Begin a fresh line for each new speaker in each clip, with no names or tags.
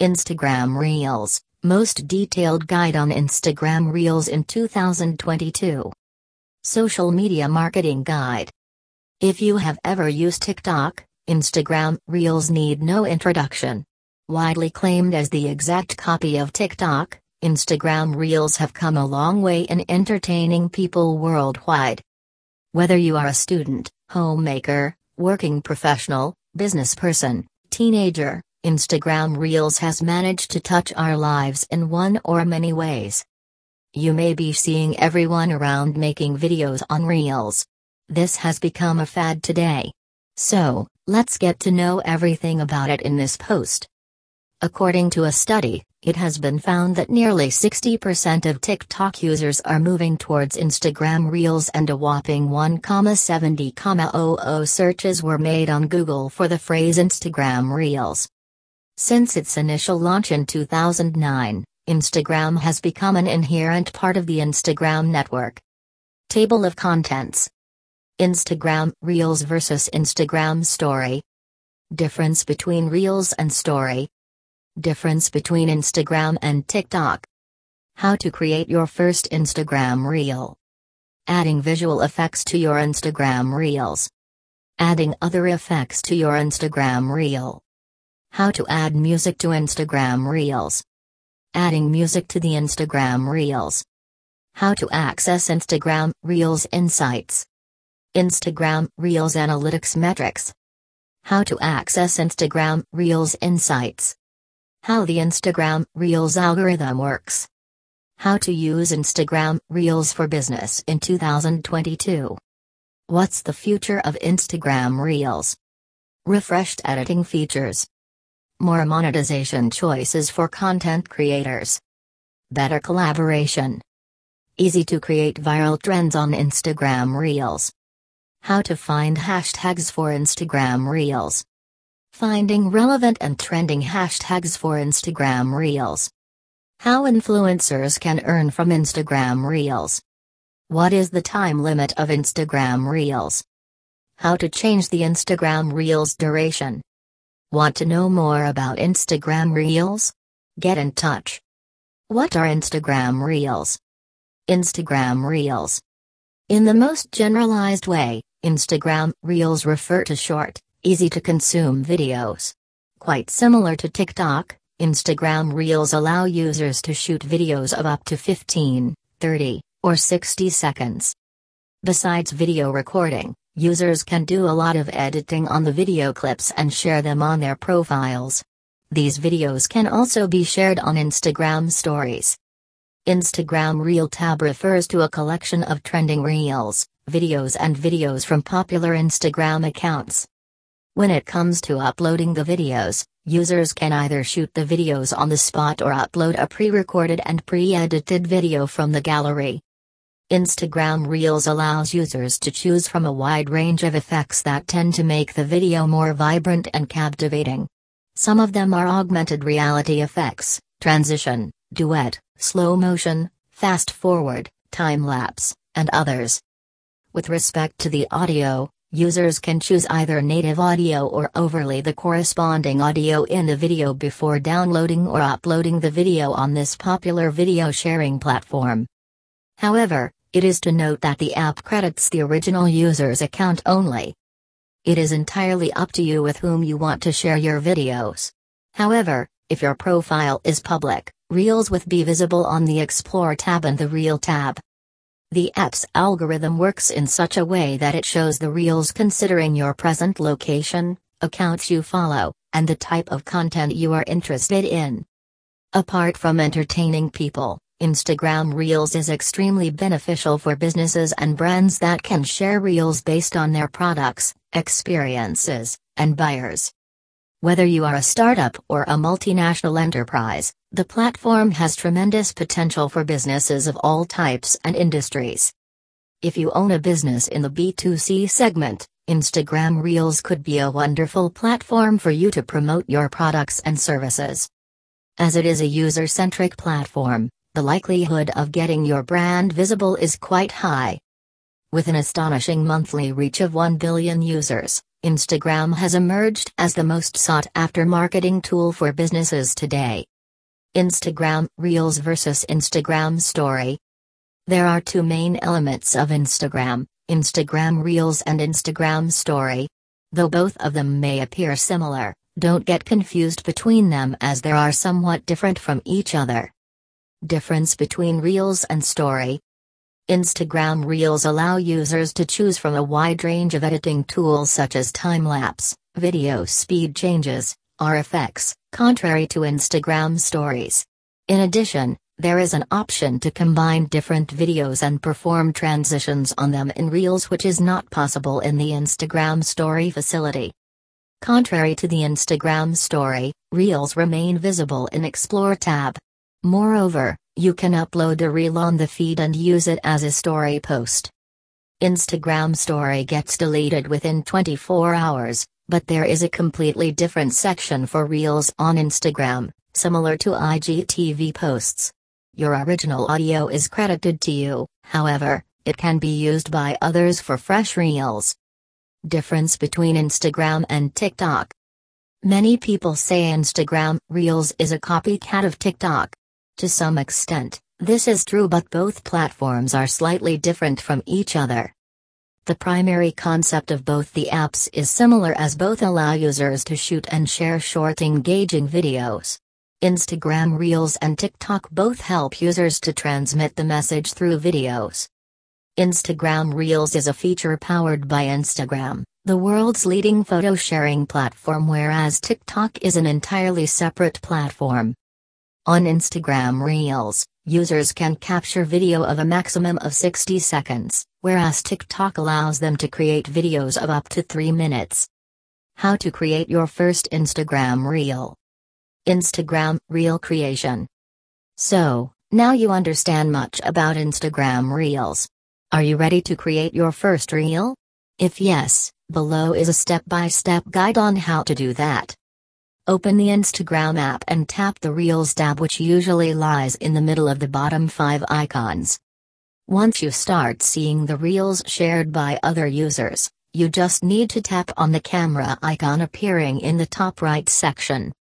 Instagram Reels, most detailed guide on Instagram Reels in 2022. Social Media Marketing Guide. If you have ever used TikTok, Instagram Reels need no introduction. Widely claimed as the exact copy of TikTok, Instagram Reels have come a long way in entertaining people worldwide. Whether you are a student, homemaker, working professional, business person, teenager, Instagram Reels has managed to touch our lives in one or many ways. You may be seeing everyone around making videos on Reels. This has become a fad today. So, let's get to know everything about it in this post. According to a study, it has been found that nearly 60% of TikTok users are moving towards Instagram Reels and a whopping 1,70,00 searches were made on Google for the phrase Instagram Reels. Since its initial launch in 2009, Instagram has become an inherent part of the Instagram network. Table of Contents Instagram Reels versus Instagram Story. Difference between Reels and Story. Difference between Instagram and TikTok. How to create your first Instagram Reel. Adding visual effects to your Instagram Reels. Adding other effects to your Instagram Reel. How to add music to Instagram Reels. Adding music to the Instagram Reels. How to access Instagram Reels Insights. Instagram Reels Analytics Metrics. How to access Instagram Reels Insights. How the Instagram Reels algorithm works. How to use Instagram Reels for business in 2022. What's the future of Instagram Reels? Refreshed editing features. More monetization choices for content creators. Better collaboration. Easy to create viral trends on Instagram Reels. How to find hashtags for Instagram Reels. Finding relevant and trending hashtags for Instagram Reels. How influencers can earn from Instagram Reels. What is the time limit of Instagram Reels? How to change the Instagram Reels duration. Want to know more about Instagram Reels? Get in touch. What are Instagram Reels? Instagram Reels. In the most generalized way, Instagram Reels refer to short, easy to consume videos. Quite similar to TikTok, Instagram Reels allow users to shoot videos of up to 15, 30, or 60 seconds. Besides video recording, Users can do a lot of editing on the video clips and share them on their profiles. These videos can also be shared on Instagram stories. Instagram Reel tab refers to a collection of trending reels, videos, and videos from popular Instagram accounts. When it comes to uploading the videos, users can either shoot the videos on the spot or upload a pre recorded and pre edited video from the gallery. Instagram Reels allows users to choose from a wide range of effects that tend to make the video more vibrant and captivating. Some of them are augmented reality effects, transition, duet, slow motion, fast forward, time lapse, and others. With respect to the audio, users can choose either native audio or overlay the corresponding audio in the video before downloading or uploading the video on this popular video sharing platform. However, it is to note that the app credits the original user's account only. It is entirely up to you with whom you want to share your videos. However, if your profile is public, Reels will be visible on the Explore tab and the Reel tab. The app's algorithm works in such a way that it shows the Reels considering your present location, accounts you follow, and the type of content you are interested in. Apart from entertaining people, Instagram Reels is extremely beneficial for businesses and brands that can share Reels based on their products, experiences, and buyers. Whether you are a startup or a multinational enterprise, the platform has tremendous potential for businesses of all types and industries. If you own a business in the B2C segment, Instagram Reels could be a wonderful platform for you to promote your products and services. As it is a user centric platform, the likelihood of getting your brand visible is quite high. With an astonishing monthly reach of 1 billion users, Instagram has emerged as the most sought after marketing tool for businesses today. Instagram Reels versus Instagram Story. There are two main elements of Instagram Instagram Reels and Instagram Story. Though both of them may appear similar, don't get confused between them as they are somewhat different from each other. Difference between Reels and Story Instagram Reels allow users to choose from a wide range of editing tools such as time-lapse, video speed changes, RFX, contrary to Instagram Stories. In addition, there is an option to combine different videos and perform transitions on them in Reels which is not possible in the Instagram Story facility. Contrary to the Instagram Story, Reels remain visible in Explore tab. Moreover, you can upload the reel on the feed and use it as a story post. Instagram Story gets deleted within 24 hours, but there is a completely different section for Reels on Instagram, similar to IGTV posts. Your original audio is credited to you, however, it can be used by others for fresh reels. Difference between Instagram and TikTok. Many people say Instagram Reels is a copycat of TikTok. To some extent, this is true, but both platforms are slightly different from each other. The primary concept of both the apps is similar as both allow users to shoot and share short engaging videos. Instagram Reels and TikTok both help users to transmit the message through videos. Instagram Reels is a feature powered by Instagram, the world's leading photo sharing platform, whereas TikTok is an entirely separate platform. On Instagram Reels, users can capture video of a maximum of 60 seconds, whereas TikTok allows them to create videos of up to 3 minutes. How to create your first Instagram Reel. Instagram Reel creation. So, now you understand much about Instagram Reels. Are you ready to create your first reel? If yes, below is a step by step guide on how to do that. Open the Instagram app and tap the Reels tab, which usually lies in the middle of the bottom five icons. Once you start seeing the Reels shared by other users, you just need to tap on the camera icon appearing in the top right section.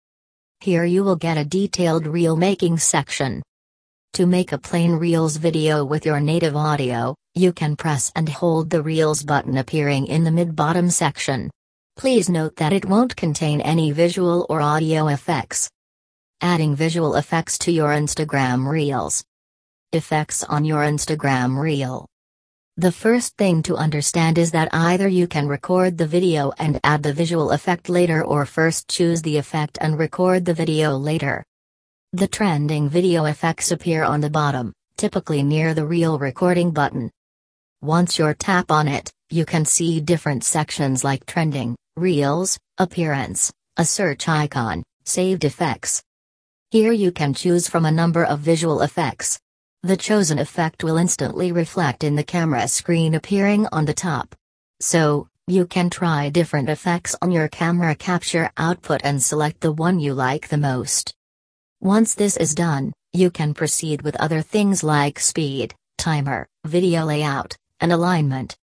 Here you will get a detailed reel making section. To make a plain Reels video with your native audio, you can press and hold the Reels button appearing in the mid-bottom section. Please note that it won't contain any visual or audio effects. Adding visual effects to your Instagram Reels. Effects on your Instagram Reel. The first thing to understand is that either you can record the video and add the visual effect later or first choose the effect and record the video later. The trending video effects appear on the bottom, typically near the reel recording button. Once you tap on it, you can see different sections like trending, reels, appearance, a search icon, saved effects. Here you can choose from a number of visual effects. The chosen effect will instantly reflect in the camera screen appearing on the top. So, you can try different effects on your camera capture output and select the one you like the most. Once this is done, you can proceed with other things like speed, timer, video layout, and alignment.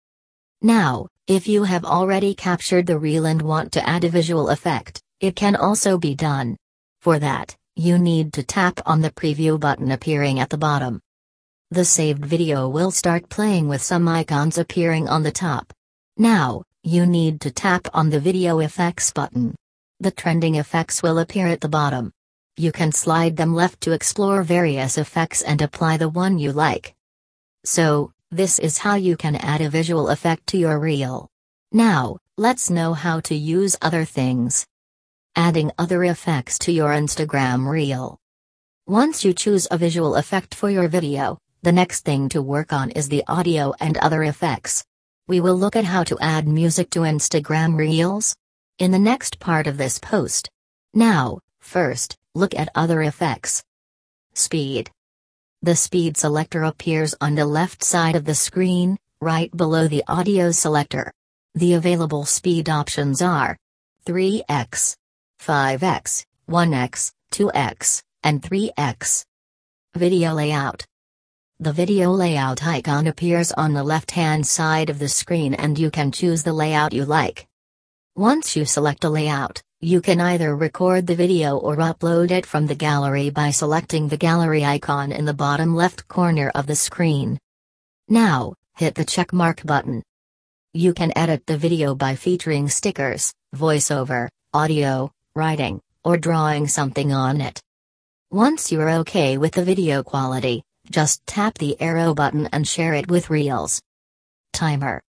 Now, if you have already captured the reel and want to add a visual effect, it can also be done. For that, you need to tap on the preview button appearing at the bottom. The saved video will start playing with some icons appearing on the top. Now, you need to tap on the video effects button. The trending effects will appear at the bottom. You can slide them left to explore various effects and apply the one you like. So, this is how you can add a visual effect to your reel. Now, let's know how to use other things. Adding other effects to your Instagram reel. Once you choose a visual effect for your video, the next thing to work on is the audio and other effects. We will look at how to add music to Instagram Reels in the next part of this post. Now, first, look at other effects. Speed. The speed selector appears on the left side of the screen, right below the audio selector. The available speed options are 3x, 5x, 1x, 2x, and 3x. Video layout. The video layout icon appears on the left-hand side of the screen and you can choose the layout you like. Once you select a layout, you can either record the video or upload it from the gallery by selecting the gallery icon in the bottom left corner of the screen. Now, hit the checkmark button. You can edit the video by featuring stickers, voiceover, audio, writing, or drawing something on it. Once you're okay with the video quality, just tap the arrow button and share it with Reels. Timer.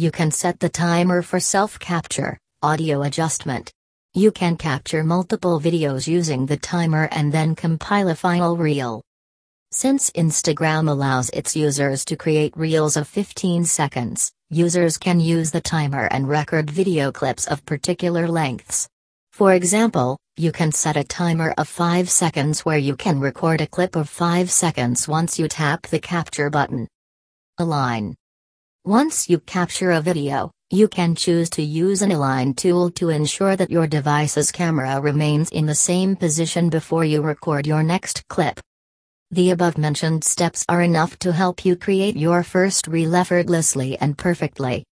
You can set the timer for self-capture, audio adjustment. You can capture multiple videos using the timer and then compile a final reel. Since Instagram allows its users to create reels of 15 seconds, users can use the timer and record video clips of particular lengths. For example, you can set a timer of 5 seconds where you can record a clip of 5 seconds once you tap the capture button. Align. Once you capture a video, you can choose to use an align tool to ensure that your device's camera remains in the same position before you record your next clip. The above mentioned steps are enough to help you create your first reel effortlessly and perfectly.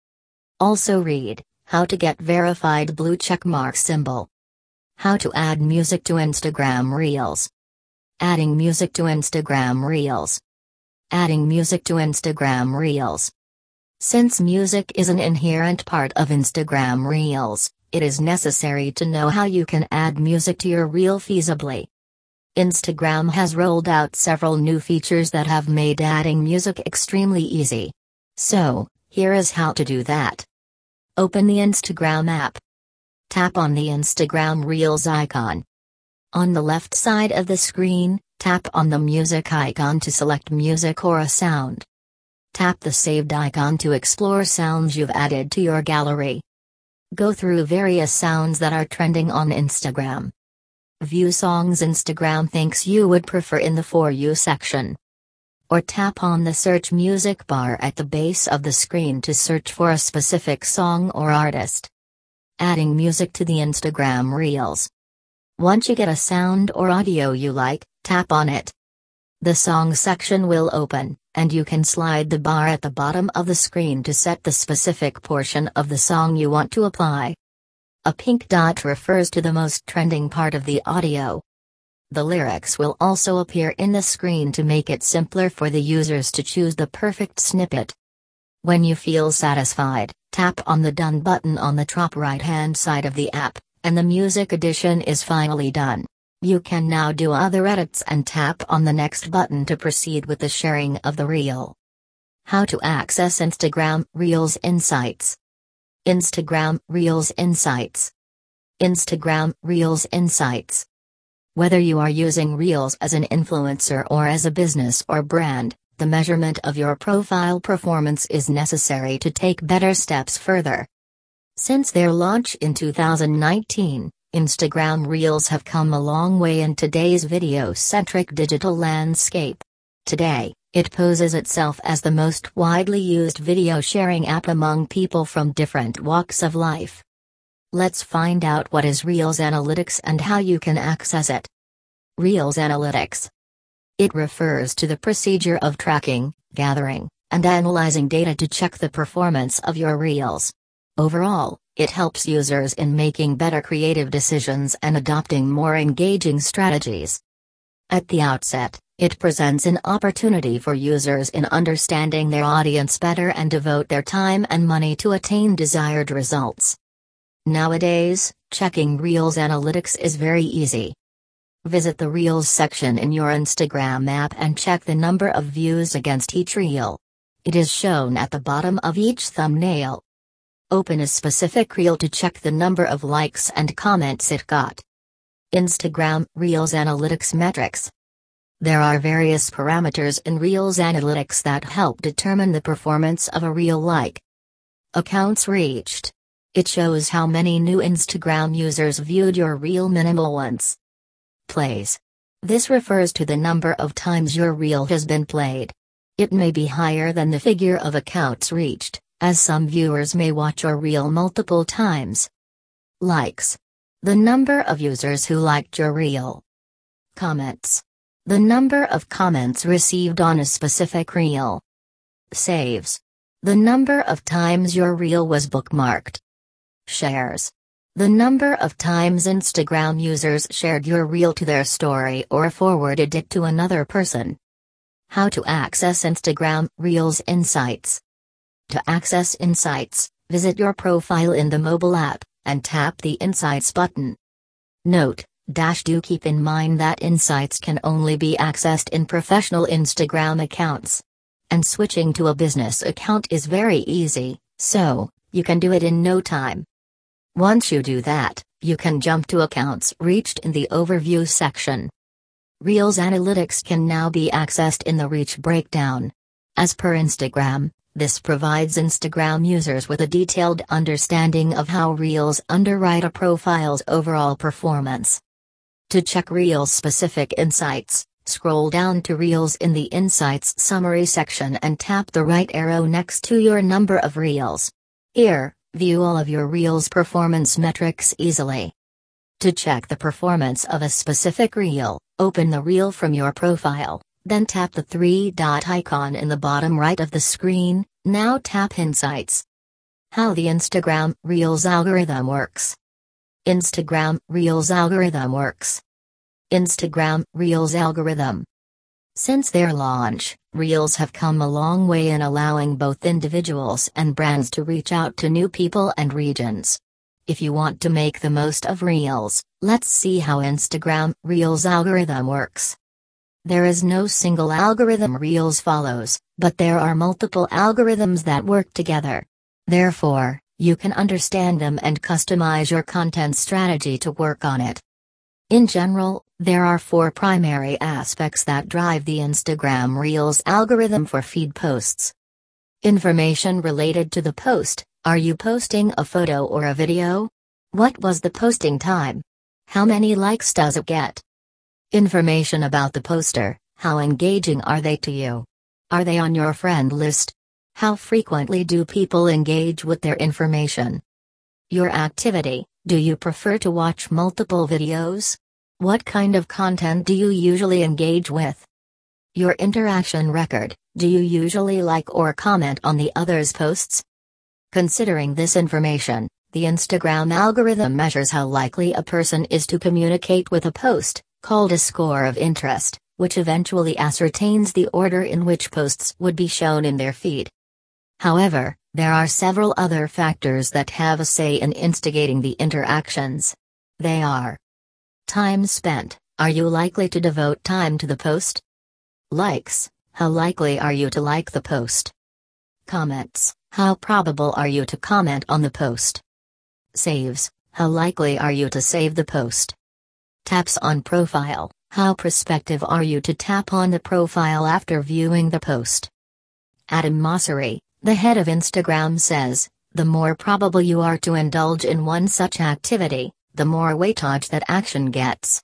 Also read, How to get verified blue checkmark symbol. How to add music to Instagram Reels. Adding music to Instagram Reels. Adding music to Instagram Reels. Since music is an inherent part of Instagram Reels, it is necessary to know how you can add music to your reel feasibly. Instagram has rolled out several new features that have made adding music extremely easy. So, here is how to do that. Open the Instagram app. Tap on the Instagram Reels icon. On the left side of the screen, tap on the music icon to select music or a sound. Tap the saved icon to explore sounds you've added to your gallery. Go through various sounds that are trending on Instagram. View songs Instagram thinks you would prefer in the For You section. Or tap on the search music bar at the base of the screen to search for a specific song or artist. Adding music to the Instagram Reels. Once you get a sound or audio you like, tap on it. The song section will open, and you can slide the bar at the bottom of the screen to set the specific portion of the song you want to apply. A pink dot refers to the most trending part of the audio. The lyrics will also appear in the screen to make it simpler for the users to choose the perfect snippet. When you feel satisfied, tap on the Done button on the top right hand side of the app, and the music edition is finally done. You can now do other edits and tap on the next button to proceed with the sharing of the reel. How to access Instagram Reels Insights. Instagram Reels Insights. Instagram Reels Insights. Whether you are using Reels as an influencer or as a business or brand, the measurement of your profile performance is necessary to take better steps further. Since their launch in 2019, Instagram Reels have come a long way in today's video centric digital landscape. Today, it poses itself as the most widely used video sharing app among people from different walks of life. Let's find out what is Reels Analytics and how you can access it. Reels Analytics It refers to the procedure of tracking, gathering, and analyzing data to check the performance of your Reels. Overall, it helps users in making better creative decisions and adopting more engaging strategies. At the outset, it presents an opportunity for users in understanding their audience better and devote their time and money to attain desired results. Nowadays, checking Reels analytics is very easy. Visit the Reels section in your Instagram app and check the number of views against each reel. It is shown at the bottom of each thumbnail. Open a specific reel to check the number of likes and comments it got. Instagram Reels Analytics Metrics There are various parameters in Reels Analytics that help determine the performance of a reel like accounts reached. It shows how many new Instagram users viewed your reel minimal once. Plays. This refers to the number of times your reel has been played. It may be higher than the figure of accounts reached as some viewers may watch your reel multiple times. Likes. The number of users who liked your reel. Comments. The number of comments received on a specific reel. Saves. The number of times your reel was bookmarked. Shares. The number of times Instagram users shared your reel to their story or forwarded it to another person. How to access Instagram Reels Insights. To access Insights, visit your profile in the mobile app and tap the Insights button. Note, dash do keep in mind that Insights can only be accessed in professional Instagram accounts. And switching to a business account is very easy, so, you can do it in no time. Once you do that, you can jump to accounts reached in the overview section. Reels analytics can now be accessed in the reach breakdown. As per Instagram, this provides Instagram users with a detailed understanding of how Reels underwrite a profile's overall performance. To check Reels specific insights, scroll down to Reels in the Insights Summary section and tap the right arrow next to your number of Reels. Here, view all of your Reels performance metrics easily. To check the performance of a specific Reel, Open the reel from your profile, then tap the three dot icon in the bottom right of the screen. Now tap Insights. How the Instagram Reels algorithm works. Instagram Reels algorithm works. Instagram Reels algorithm. Since their launch, Reels have come a long way in allowing both individuals and brands to reach out to new people and regions. If you want to make the most of Reels, let's see how Instagram Reels algorithm works. There is no single algorithm Reels follows, but there are multiple algorithms that work together. Therefore, you can understand them and customize your content strategy to work on it. In general, there are four primary aspects that drive the Instagram Reels algorithm for feed posts. Information related to the post, are you posting a photo or a video? What was the posting time? How many likes does it get? Information about the poster, how engaging are they to you? Are they on your friend list? How frequently do people engage with their information? Your activity, do you prefer to watch multiple videos? What kind of content do you usually engage with? Your interaction record, do you usually like or comment on the other's posts? Considering this information, the Instagram algorithm measures how likely a person is to communicate with a post, called a score of interest, which eventually ascertains the order in which posts would be shown in their feed. However, there are several other factors that have a say in instigating the interactions. They are Time spent Are you likely to devote time to the post? Likes How likely are you to like the post? Comments how probable are you to comment on the post? Saves. How likely are you to save the post? Taps on profile. How prospective are you to tap on the profile after viewing the post? Adam Mosseri, the head of Instagram says, the more probable you are to indulge in one such activity, the more weightage that action gets.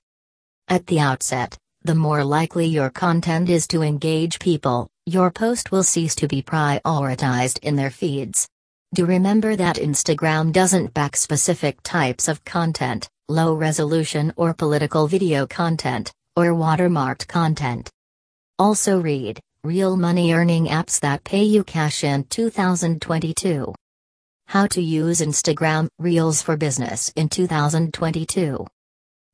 At the outset, the more likely your content is to engage people, your post will cease to be prioritized in their feeds. Do remember that Instagram doesn't back specific types of content, low resolution or political video content, or watermarked content. Also read, Real Money Earning Apps That Pay You Cash in 2022. How to use Instagram Reels for Business in 2022.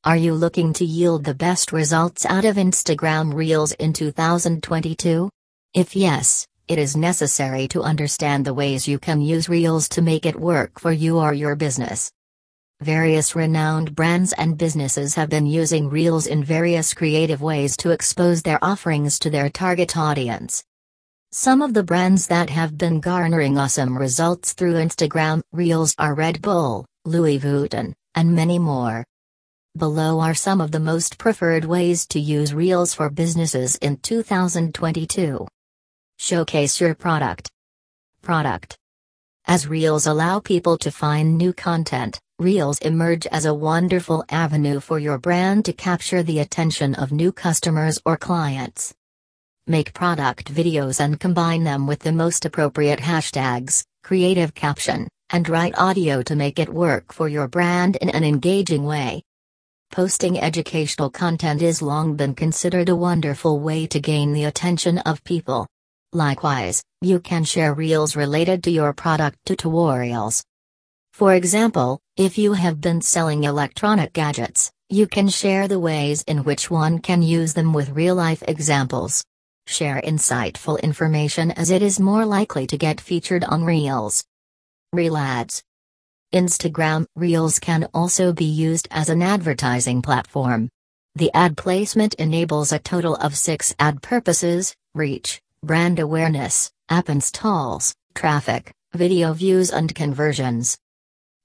Are you looking to yield the best results out of Instagram Reels in 2022? If yes, it is necessary to understand the ways you can use Reels to make it work for you or your business. Various renowned brands and businesses have been using Reels in various creative ways to expose their offerings to their target audience. Some of the brands that have been garnering awesome results through Instagram Reels are Red Bull, Louis Vuitton, and many more. Below are some of the most preferred ways to use Reels for businesses in 2022. Showcase your product. Product. As Reels allow people to find new content, Reels emerge as a wonderful avenue for your brand to capture the attention of new customers or clients. Make product videos and combine them with the most appropriate hashtags, creative caption, and write audio to make it work for your brand in an engaging way. Posting educational content is long been considered a wonderful way to gain the attention of people. Likewise, you can share reels related to your product tutorials. For example, if you have been selling electronic gadgets, you can share the ways in which one can use them with real life examples. Share insightful information as it is more likely to get featured on Reels. Reel ads. Instagram Reels can also be used as an advertising platform. The ad placement enables a total of six ad purposes reach, brand awareness, app installs, traffic, video views, and conversions.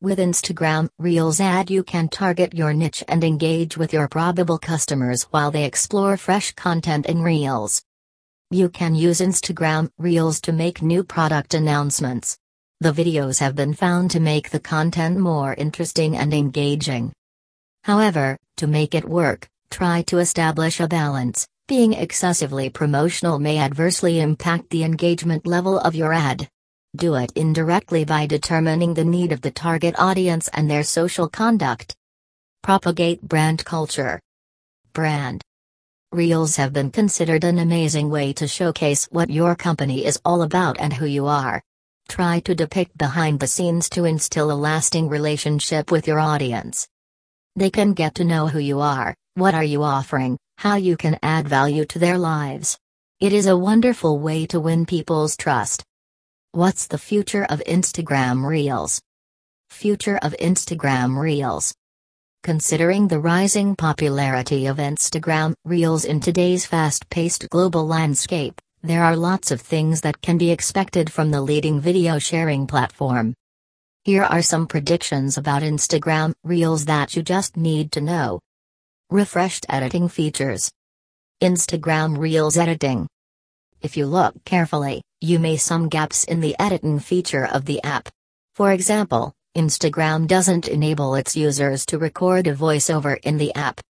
With Instagram Reels ad, you can target your niche and engage with your probable customers while they explore fresh content in Reels. You can use Instagram Reels to make new product announcements. The videos have been found to make the content more interesting and engaging. However, to make it work, try to establish a balance. Being excessively promotional may adversely impact the engagement level of your ad. Do it indirectly by determining the need of the target audience and their social conduct. Propagate brand culture. Brand. Reels have been considered an amazing way to showcase what your company is all about and who you are. Try to depict behind the scenes to instill a lasting relationship with your audience. They can get to know who you are, what are you offering, how you can add value to their lives. It is a wonderful way to win people's trust. What's the future of Instagram Reels? Future of Instagram Reels. Considering the rising popularity of Instagram Reels in today's fast paced global landscape, there are lots of things that can be expected from the leading video sharing platform. Here are some predictions about Instagram Reels that you just need to know. Refreshed editing features. Instagram Reels editing. If you look carefully, you may some gaps in the editing feature of the app. For example, Instagram doesn't enable its users to record a voiceover in the app.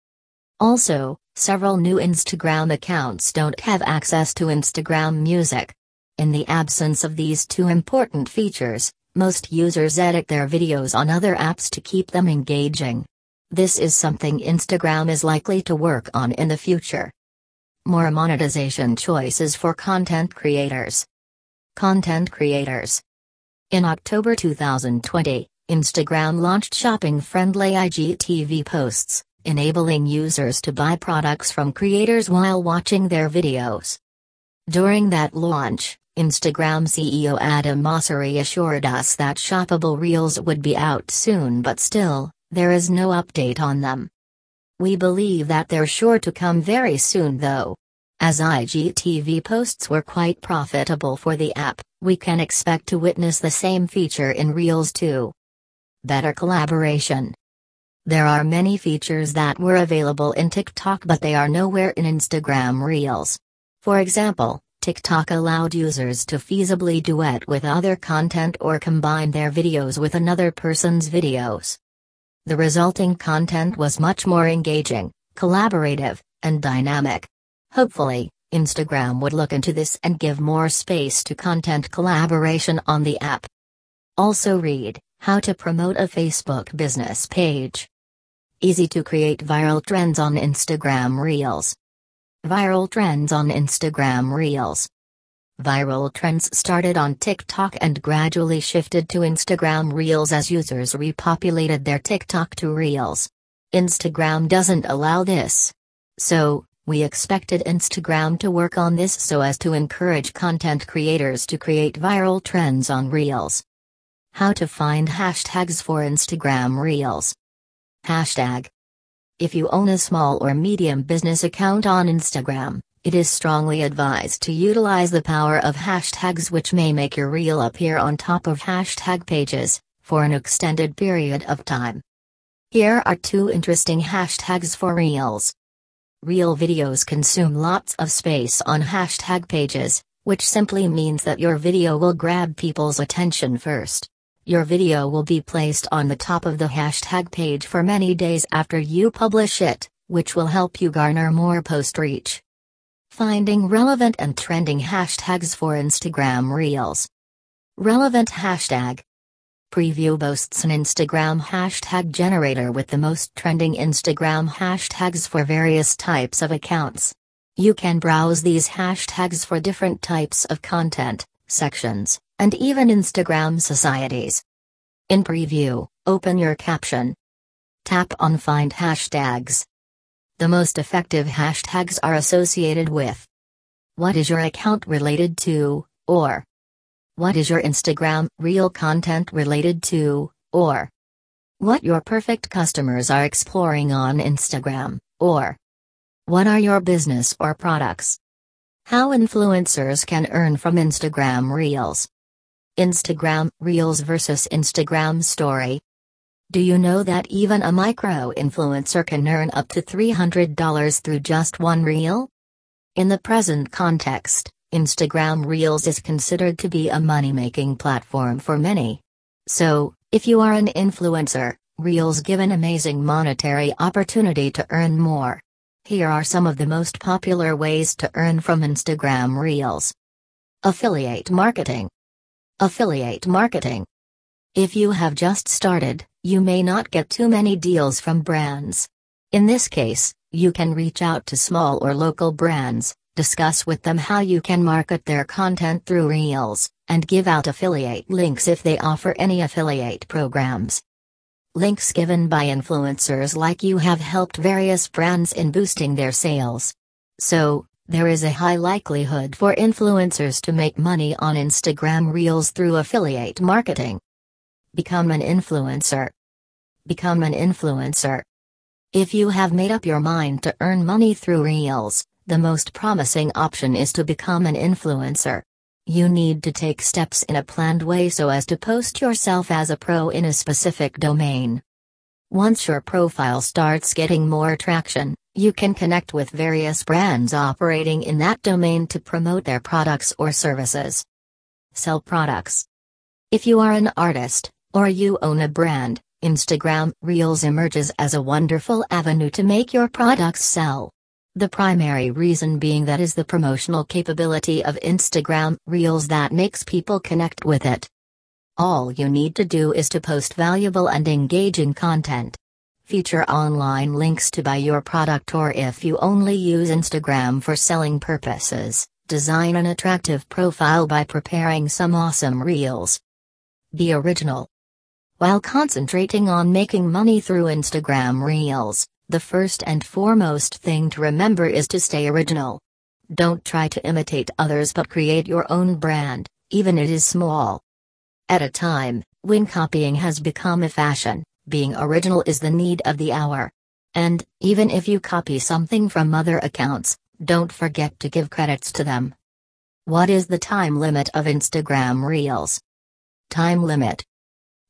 Also, several new Instagram accounts don't have access to Instagram Music. In the absence of these two important features, most users edit their videos on other apps to keep them engaging. This is something Instagram is likely to work on in the future. More monetization choices for content creators. Content creators. In October 2020, Instagram launched shopping friendly IGTV posts, enabling users to buy products from creators while watching their videos. During that launch, Instagram CEO Adam Mosseri assured us that shoppable reels would be out soon, but still, there is no update on them. We believe that they're sure to come very soon though. As IGTV posts were quite profitable for the app, we can expect to witness the same feature in Reels too. Better collaboration. There are many features that were available in TikTok but they are nowhere in Instagram Reels. For example, TikTok allowed users to feasibly duet with other content or combine their videos with another person's videos. The resulting content was much more engaging, collaborative, and dynamic. Hopefully, Instagram would look into this and give more space to content collaboration on the app. Also, read How to Promote a Facebook Business Page. Easy to create viral trends on Instagram Reels. Viral trends on Instagram Reels. Viral trends started on TikTok and gradually shifted to Instagram Reels as users repopulated their TikTok to Reels. Instagram doesn't allow this. So, we expected Instagram to work on this so as to encourage content creators to create viral trends on Reels. How to find hashtags for Instagram Reels. Hashtag. If you own a small or medium business account on Instagram, it is strongly advised to utilize the power of hashtags, which may make your reel appear on top of hashtag pages for an extended period of time. Here are two interesting hashtags for reels. Reel videos consume lots of space on hashtag pages, which simply means that your video will grab people's attention first. Your video will be placed on the top of the hashtag page for many days after you publish it, which will help you garner more post reach. Finding relevant and trending hashtags for Instagram Reels. Relevant hashtag. Preview boasts an Instagram hashtag generator with the most trending Instagram hashtags for various types of accounts. You can browse these hashtags for different types of content, sections, and even Instagram societies. In preview, open your caption. Tap on Find Hashtags. The most effective hashtags are associated with What is your account related to, or What is your Instagram reel content related to, or What your perfect customers are exploring on Instagram, or What are your business or products? How influencers can earn from Instagram Reels. Instagram Reels versus Instagram Story. Do you know that even a micro influencer can earn up to $300 through just one reel? In the present context, Instagram Reels is considered to be a money making platform for many. So, if you are an influencer, Reels give an amazing monetary opportunity to earn more. Here are some of the most popular ways to earn from Instagram Reels. Affiliate marketing. Affiliate marketing. If you have just started, you may not get too many deals from brands. In this case, you can reach out to small or local brands, discuss with them how you can market their content through Reels, and give out affiliate links if they offer any affiliate programs. Links given by influencers like you have helped various brands in boosting their sales. So, there is a high likelihood for influencers to make money on Instagram Reels through affiliate marketing. Become an influencer. Become an influencer. If you have made up your mind to earn money through Reels, the most promising option is to become an influencer. You need to take steps in a planned way so as to post yourself as a pro in a specific domain. Once your profile starts getting more traction, you can connect with various brands operating in that domain to promote their products or services. Sell products. If you are an artist, or you own a brand, Instagram Reels emerges as a wonderful avenue to make your products sell. The primary reason being that is the promotional capability of Instagram Reels that makes people connect with it. All you need to do is to post valuable and engaging content. Feature online links to buy your product or if you only use Instagram for selling purposes, design an attractive profile by preparing some awesome reels. Be original. While concentrating on making money through Instagram Reels, the first and foremost thing to remember is to stay original. Don't try to imitate others but create your own brand, even it is small. At a time when copying has become a fashion, being original is the need of the hour. And, even if you copy something from other accounts, don't forget to give credits to them. What is the time limit of Instagram Reels? Time limit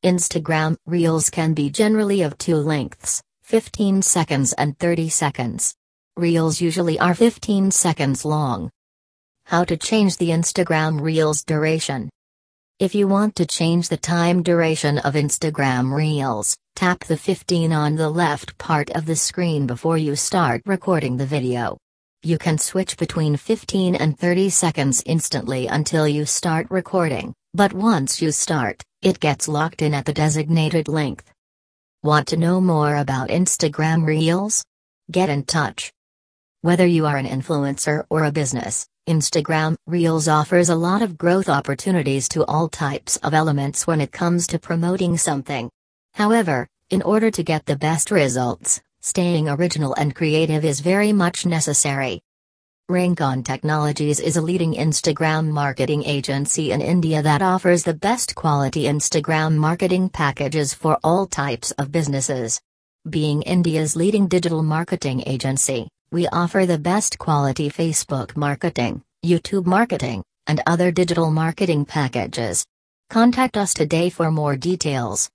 Instagram Reels can be generally of two lengths 15 seconds and 30 seconds. Reels usually are 15 seconds long. How to change the Instagram Reels duration. If you want to change the time duration of Instagram Reels, tap the 15 on the left part of the screen before you start recording the video. You can switch between 15 and 30 seconds instantly until you start recording, but once you start, it gets locked in at the designated length. Want to know more about Instagram Reels? Get in touch. Whether you are an influencer or a business, Instagram Reels offers a lot of growth opportunities to all types of elements when it comes to promoting something. However, in order to get the best results, staying original and creative is very much necessary. Rankon Technologies is a leading Instagram marketing agency in India that offers the best quality Instagram marketing packages for all types of businesses. Being India's leading digital marketing agency, we offer the best quality Facebook marketing, YouTube marketing, and other digital marketing packages. Contact us today for more details.